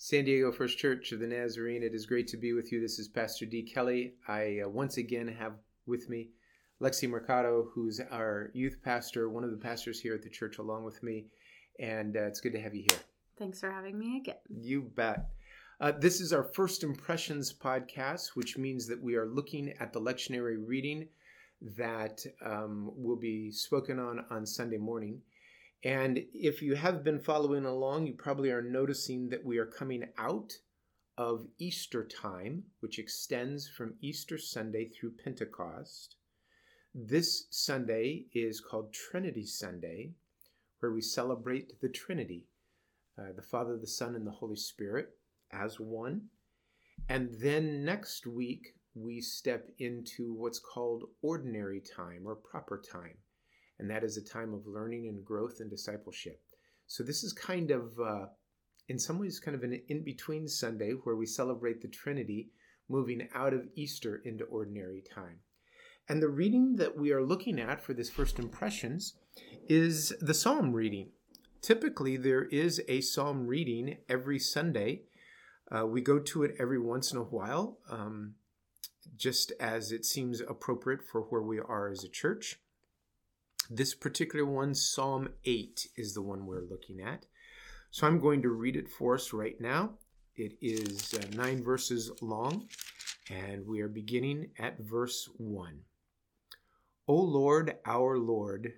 San Diego First Church of the Nazarene, it is great to be with you. This is Pastor D. Kelly. I uh, once again have with me Lexi Mercado, who's our youth pastor, one of the pastors here at the church, along with me. And uh, it's good to have you here. Thanks for having me again. You bet. Uh, this is our First Impressions podcast, which means that we are looking at the lectionary reading that um, will be spoken on on Sunday morning. And if you have been following along, you probably are noticing that we are coming out of Easter time, which extends from Easter Sunday through Pentecost. This Sunday is called Trinity Sunday, where we celebrate the Trinity uh, the Father, the Son, and the Holy Spirit as one. And then next week, we step into what's called ordinary time or proper time and that is a time of learning and growth and discipleship. So this is kind of, uh, in some ways, kind of an in-between Sunday where we celebrate the Trinity, moving out of Easter into ordinary time. And the reading that we are looking at for this first impressions is the Psalm reading. Typically, there is a Psalm reading every Sunday. Uh, we go to it every once in a while, um, just as it seems appropriate for where we are as a church. This particular one, Psalm 8, is the one we're looking at. So I'm going to read it for us right now. It is uh, nine verses long, and we are beginning at verse 1. O Lord, our Lord,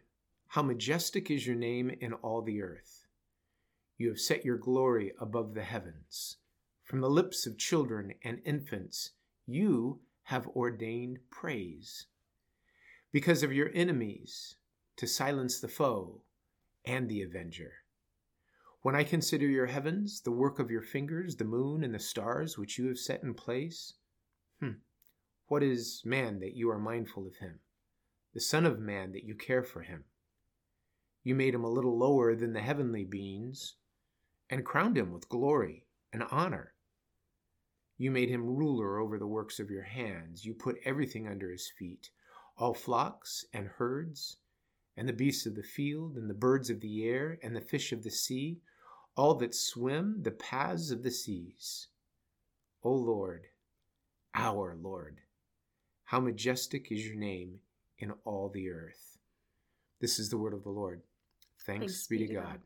how majestic is your name in all the earth. You have set your glory above the heavens. From the lips of children and infants, you have ordained praise. Because of your enemies, to silence the foe and the avenger. When I consider your heavens, the work of your fingers, the moon and the stars which you have set in place, hmm, what is man that you are mindful of him, the Son of Man that you care for him? You made him a little lower than the heavenly beings, and crowned him with glory and honor. You made him ruler over the works of your hands. You put everything under his feet all flocks and herds and the beasts of the field, and the birds of the air, and the fish of the sea, all that swim the paths of the seas. O Lord, our Lord, how majestic is your name in all the earth. This is the word of the Lord. Thanks, Thanks be to God. God.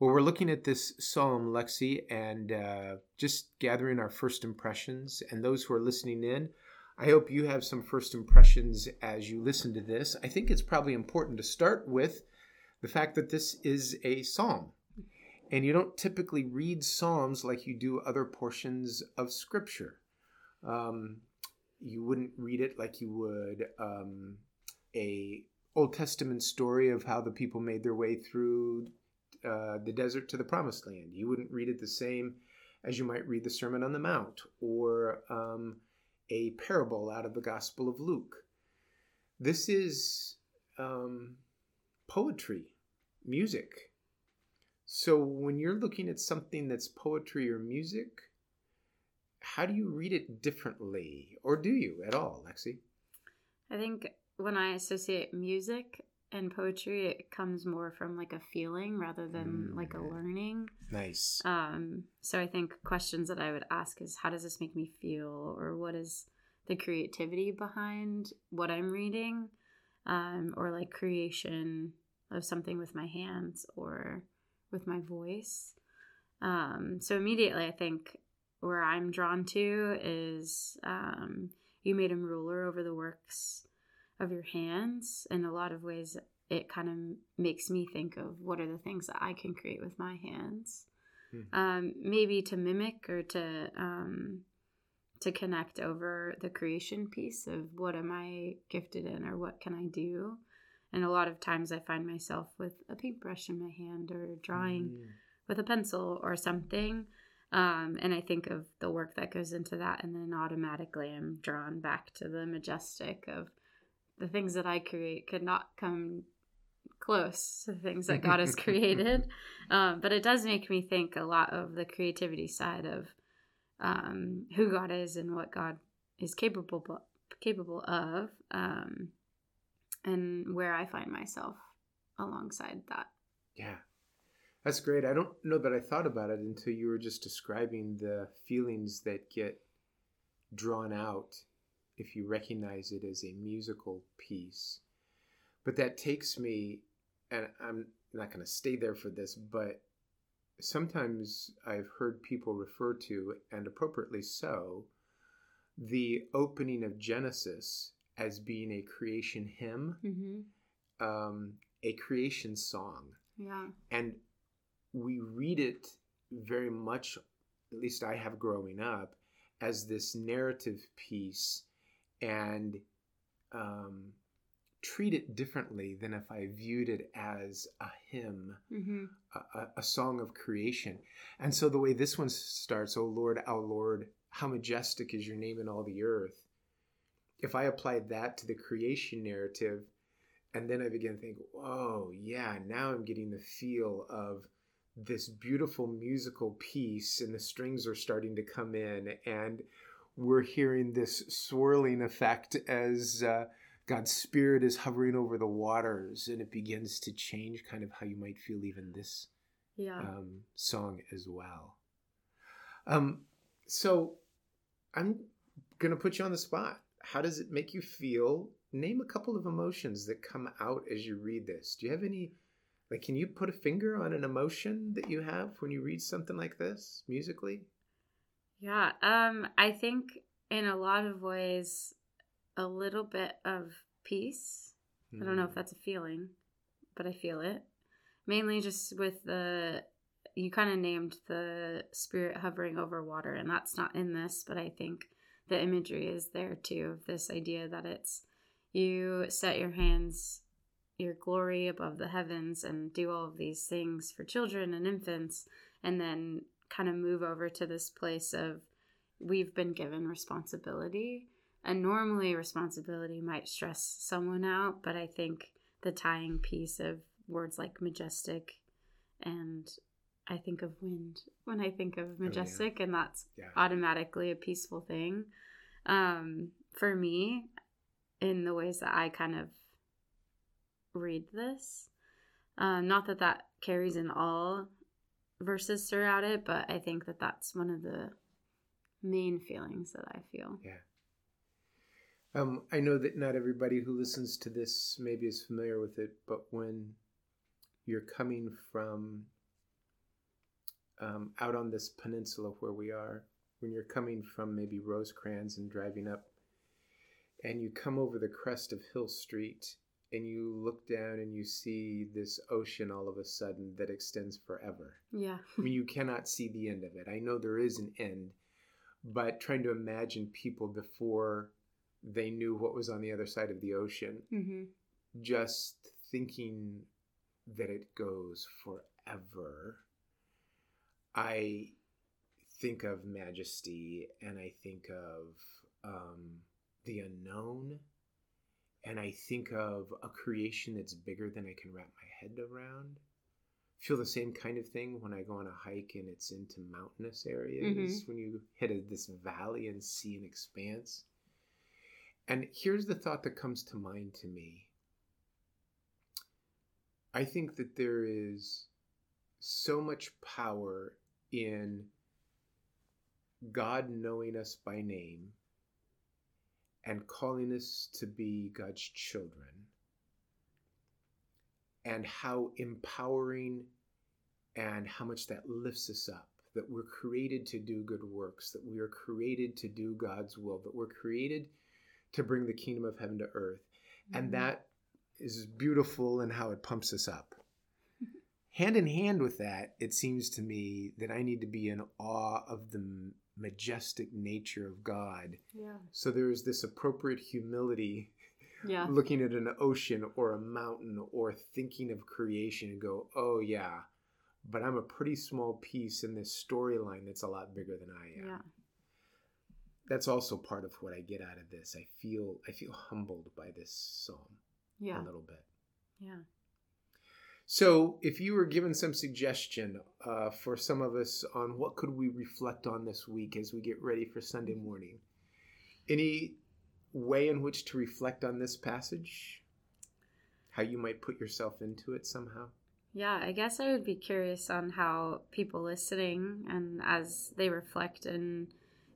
Well, we're looking at this psalm, Lexi, and uh, just gathering our first impressions. And those who are listening in, I hope you have some first impressions as you listen to this. I think it's probably important to start with the fact that this is a psalm. And you don't typically read psalms like you do other portions of scripture. Um, you wouldn't read it like you would um, a Old Testament story of how the people made their way through uh, the desert to the promised land. You wouldn't read it the same as you might read the Sermon on the Mount or um, a parable out of the Gospel of Luke. This is um, poetry, music. So when you're looking at something that's poetry or music, how do you read it differently? Or do you at all, Lexi? I think when I associate music, and poetry it comes more from like a feeling rather than mm. like a learning. Nice. Um so i think questions that i would ask is how does this make me feel? Or what is the creativity behind what i'm reading? Um or like creation of something with my hands or with my voice. Um so immediately i think where i'm drawn to is um you made him ruler over the works of your hands. In a lot of ways, it kind of makes me think of what are the things that I can create with my hands. Mm-hmm. Um, maybe to mimic or to um, to connect over the creation piece of what am I gifted in or what can I do. And a lot of times I find myself with a paintbrush in my hand or drawing mm-hmm. with a pencil or something. Um, and I think of the work that goes into that, and then automatically I'm drawn back to the majestic of the things that I create could not come close to the things that God has created. Um, but it does make me think a lot of the creativity side of um, who God is and what God is capable capable of, um, and where I find myself alongside that. Yeah, That's great. I don't know that I thought about it until you were just describing the feelings that get drawn out if you recognize it as a musical piece. But that takes me, and I'm not going to stay there for this, but sometimes I've heard people refer to, and appropriately so, the opening of Genesis as being a creation hymn, Mm-hmm. um, a creation song. Yeah. And we read it very much, at least I have growing up, as this narrative piece and um, treat it differently than if I viewed it as a hymn, Mm-hmm. a, a- song of creation. And so the way this one starts, Oh Lord, our Lord, how majestic is your name in all the earth. If I applied that to the creation narrative, and then I begin to think, whoa, yeah, now I'm getting the feel of this beautiful musical piece, and the strings are starting to come in, and we're hearing this swirling effect as uh, God's Spirit is hovering over the waters, and it begins to change kind of how you might feel even this Yeah. um, song as well. Um, so I'm going to put you on the spot. How does it make you feel? Name a couple of emotions that come out as you read this. Do you have any, like, can you put a finger on an emotion that you have when you read something like this musically? Yeah, um, I think in a lot of ways, a little bit of peace. I don't know if Mm. that's a feeling, but I feel it. Mainly just with the, you kind of named the spirit hovering over water, and that's not in this, but I think the imagery is there too of this idea that it's you set your hands, your glory above the heavens, and do all of these things for children and infants, and then kind of move over to this place of we've been given responsibility. And normally, responsibility might stress someone out, but I think the tying piece of words like majestic and I think of wind when I think of majestic, and that's Yeah. automatically a peaceful thing. Um, for me, in the ways that I kind of read this, um, not that that carries in all verses throughout it, but I think that that's one of the main feelings that I feel. Yeah. Um, I know that not everybody who listens to this maybe is familiar with it, but when you're coming from um, out on this peninsula where we are, when you're coming from maybe Rosecrans and driving up, and you come over the crest of Hill Street, and you look down and you see this ocean all of a sudden that extends forever. Yeah. I mean, you cannot see the end of it. I know there is an end, but trying to imagine people before they knew what was on the other side of the ocean, hmm just thinking that it goes forever, I think of majesty and I think of um, the unknown. And I think of a creation that's bigger than I can wrap my head around. Feel the same kind of thing when I go on a hike and it's into mountainous areas, mm-hmm. when you hit a, this valley and see an expanse. And here's the thought that comes to mind to me I think that there is so much power in God knowing us by name and calling us to be God's children, and how empowering and how much that lifts us up. That we're created to do good works, that we are created to do God's will, that we're created to bring the kingdom of heaven to earth. And Mhm. that is beautiful in how it pumps us up. hand in hand with that, it seems to me that I need to be in awe of the majestic nature of God. Yeah. So there is this appropriate humility Yeah. looking at an ocean or a mountain or thinking of creation and go, oh, yeah, but I'm a pretty small piece in this storyline that's a lot bigger than I am. Yeah. That's also part of what I get out of this. I feel I feel humbled by this psalm Yeah. a little bit. Yeah. So, if you were given some suggestion uh, for some of us on what could we reflect on this week as we get ready for Sunday morning, any way in which to reflect on this passage? How you might put yourself into it somehow? Yeah, I guess I would be curious on how people listening and as they reflect in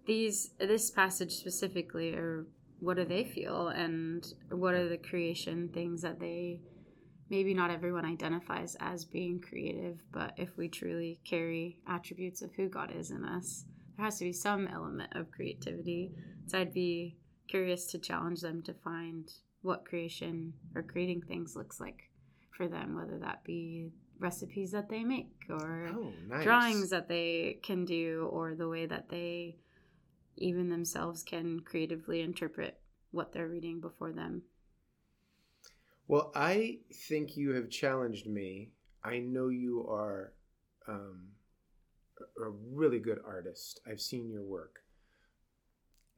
these this passage specifically or what do they feel and what are the creation things that they maybe not everyone identifies as being creative, but if we truly carry attributes of who God is in us, there has to be some element of creativity. So I'd be curious to challenge them to find what creation or creating things looks like for them, whether that be recipes that they make or Oh, nice. drawings that they can do or the way that they even themselves can creatively interpret what they're reading before them. Well, I think you have challenged me. I know you are um, a really good artist. I've seen your work.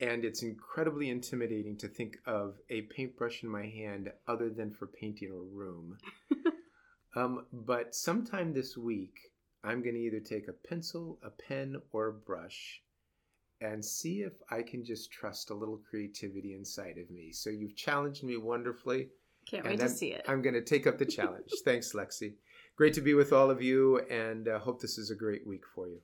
And it's incredibly intimidating to think of a paintbrush in my hand other than for painting a room. um, but sometime this week, I'm going to either take a pencil, a pen, or a brush and see if I can just trust a little creativity inside of me. So you've challenged me wonderfully. Can't And wait to I'm- see it. I'm going to take up the challenge. Thanks, Lexi. Great to be with all of you, and uh, hope this is a great week for you.